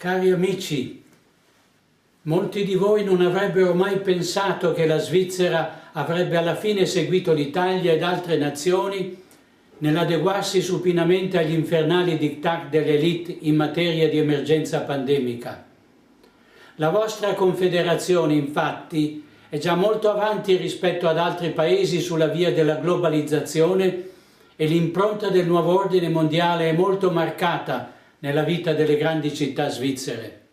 Cari amici, molti di voi non avrebbero mai pensato che la Svizzera avrebbe alla fine seguito l'Italia ed altre nazioni nell'adeguarsi supinamente agli infernali diktat dell'elite in materia di emergenza pandemica. La vostra confederazione, infatti, è già molto avanti rispetto ad altri paesi sulla via della globalizzazione e l'impronta del nuovo ordine mondiale è molto marcata nella vita delle grandi città svizzere.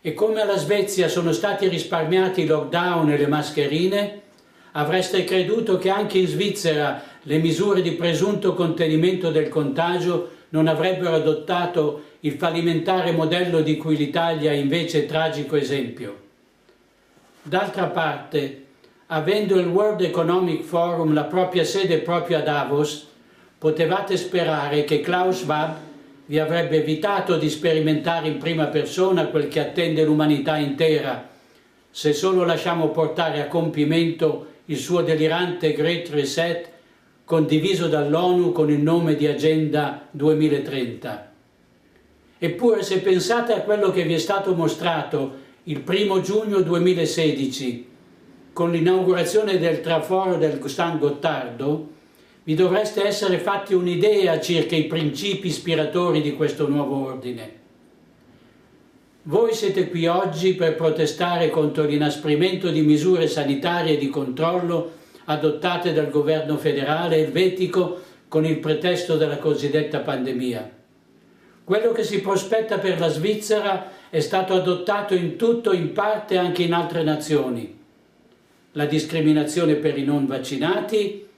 E come alla Svezia sono stati risparmiati i lockdown e le mascherine, avreste creduto che anche in Svizzera le misure di presunto contenimento del contagio non avrebbero adottato il fallimentare modello di cui l'Italia è invece tragico esempio. D'altra parte, avendo il World Economic Forum la propria sede proprio a Davos, potevate sperare che Klaus Schwab vi avrebbe evitato di sperimentare in prima persona quel che attende l'umanità intera, se solo lasciamo portare a compimento il suo delirante Great Reset condiviso dall'ONU con il nome di Agenda 2030. Eppure se pensate a quello che vi è stato mostrato il primo giugno 2016 con l'inaugurazione del traforo del San Gottardo, vi dovreste essere fatti un'idea circa i principi ispiratori di questo nuovo ordine. Voi siete qui oggi per protestare contro l'inasprimento di misure sanitarie e di controllo adottate dal governo federale elvetico con il pretesto della cosiddetta pandemia. Quello che si prospetta per la Svizzera è stato adottato in tutto o in parte anche in altre nazioni. La discriminazione per i non vaccinati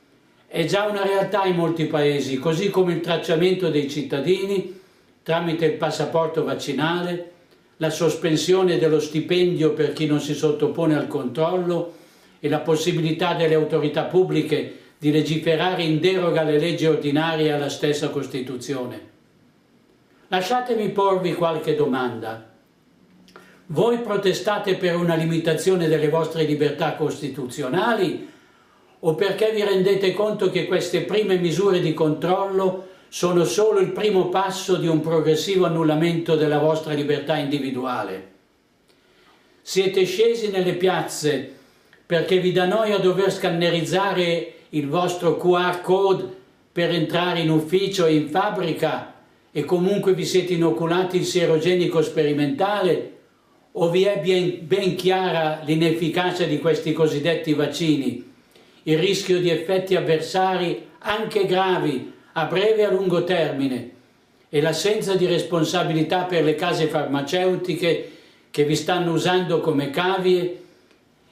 è già una realtà in molti paesi, così come il tracciamento dei cittadini tramite il passaporto vaccinale, la sospensione dello stipendio per chi non si sottopone al controllo, e la possibilità delle autorità pubbliche di legiferare in deroga alle leggi ordinarie alla stessa Costituzione. Lasciatemi porvi qualche domanda. Voi protestate per una limitazione delle vostre libertà costituzionali o perché vi rendete conto che queste prime misure di controllo sono solo il primo passo di un progressivo annullamento della vostra libertà individuale? Siete scesi nelle piazze perché vi dà noia dover scannerizzare il vostro QR code per entrare in ufficio e in fabbrica e comunque vi siete inoculati il sierogenico sperimentale o vi è ben, ben chiara l'inefficacia di questi cosiddetti vaccini, il rischio di effetti avversari anche gravi a breve e a lungo termine e l'assenza di responsabilità per le case farmaceutiche che vi stanno usando come cavie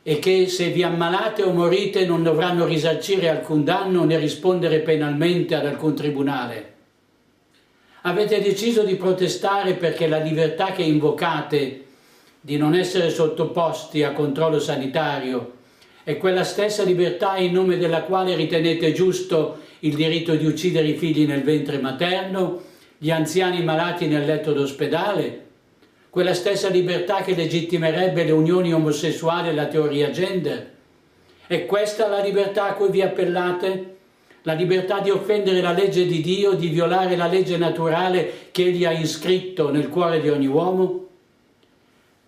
e che se vi ammalate o morite non dovranno risarcire alcun danno né rispondere penalmente ad alcun tribunale. Avete deciso di protestare perché la libertà che invocate di non essere sottoposti a controllo sanitario è quella stessa libertà in nome della quale ritenete giusto il diritto di uccidere i figli nel ventre materno, gli anziani malati nel letto d'ospedale, quella stessa libertà che legittimerebbe le unioni omosessuali e la teoria gender. È questa la libertà a cui vi appellate? La libertà di offendere la legge di Dio, di violare la legge naturale che Egli ha iscritto nel cuore di ogni uomo?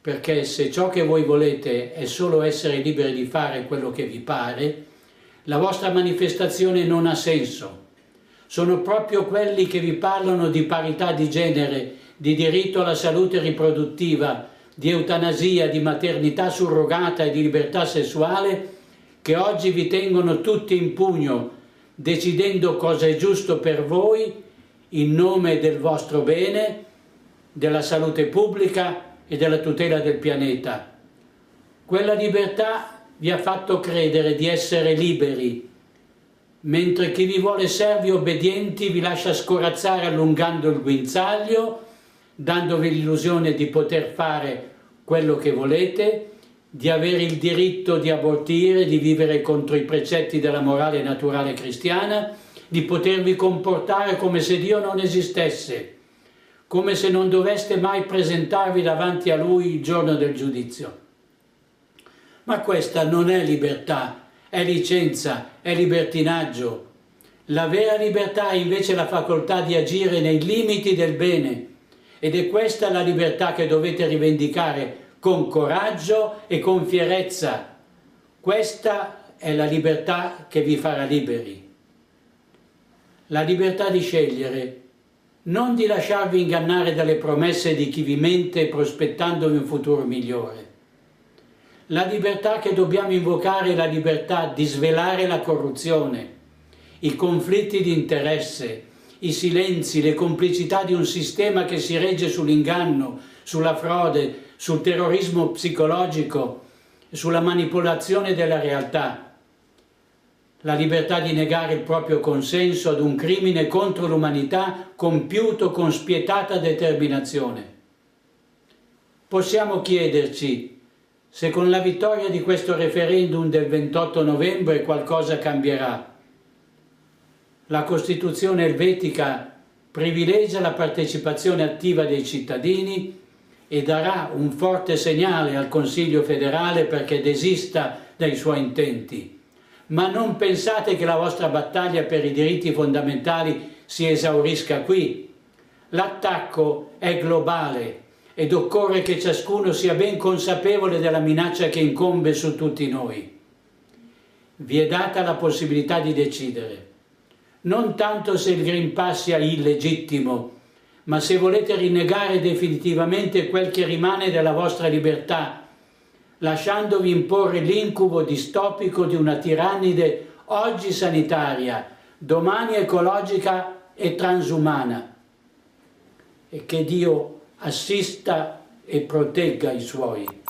Perché se ciò che voi volete è solo essere liberi di fare quello che vi pare, la vostra manifestazione non ha senso. Sono proprio quelli che vi parlano di parità di genere di diritto alla salute riproduttiva, di eutanasia, di maternità surrogata e di libertà sessuale, che oggi vi tengono tutti in pugno, decidendo cosa è giusto per voi in nome del vostro bene, della salute pubblica e della tutela del pianeta. Quella libertà vi ha fatto credere di essere liberi, mentre chi vi vuole servi obbedienti vi lascia scorazzare allungando il guinzaglio dandovi l'illusione di poter fare quello che volete, di avere il diritto di abortire, di vivere contro i precetti della morale naturale cristiana, di potervi comportare come se Dio non esistesse, come se non doveste mai presentarvi davanti a Lui il giorno del giudizio. Ma questa non è libertà, è licenza, è libertinaggio. La vera libertà è invece la facoltà di agire nei limiti del bene, ed è questa la libertà che dovete rivendicare con coraggio e con fierezza. Questa è la libertà che vi farà liberi. La libertà di scegliere, non di lasciarvi ingannare dalle promesse di chi vi mente prospettandovi un futuro migliore. La libertà che dobbiamo invocare è la libertà di svelare la corruzione, i conflitti di interesse, i silenzi, le complicità di un sistema che si regge sull'inganno, sulla frode, sul terrorismo psicologico, sulla manipolazione della realtà. La libertà di negare il proprio consenso ad un crimine contro l'umanità compiuto con spietata determinazione. Possiamo chiederci se con la vittoria di questo referendum del 28 novembre qualcosa cambierà la Costituzione elvetica privilegia la partecipazione attiva dei cittadini e darà un forte segnale al Consiglio federale perché desista dai suoi intenti. Ma non pensate che la vostra battaglia per i diritti fondamentali si esaurisca qui. L'attacco è globale ed occorre che ciascuno sia ben consapevole della minaccia che incombe su tutti noi. Vi è data la possibilità di decidere non tanto se il Green Pass sia illegittimo, ma se volete rinnegare definitivamente quel che rimane della vostra libertà, lasciandovi imporre l'incubo distopico di una tirannide oggi sanitaria, domani ecologica e transumana. E che Dio assista e protegga i suoi.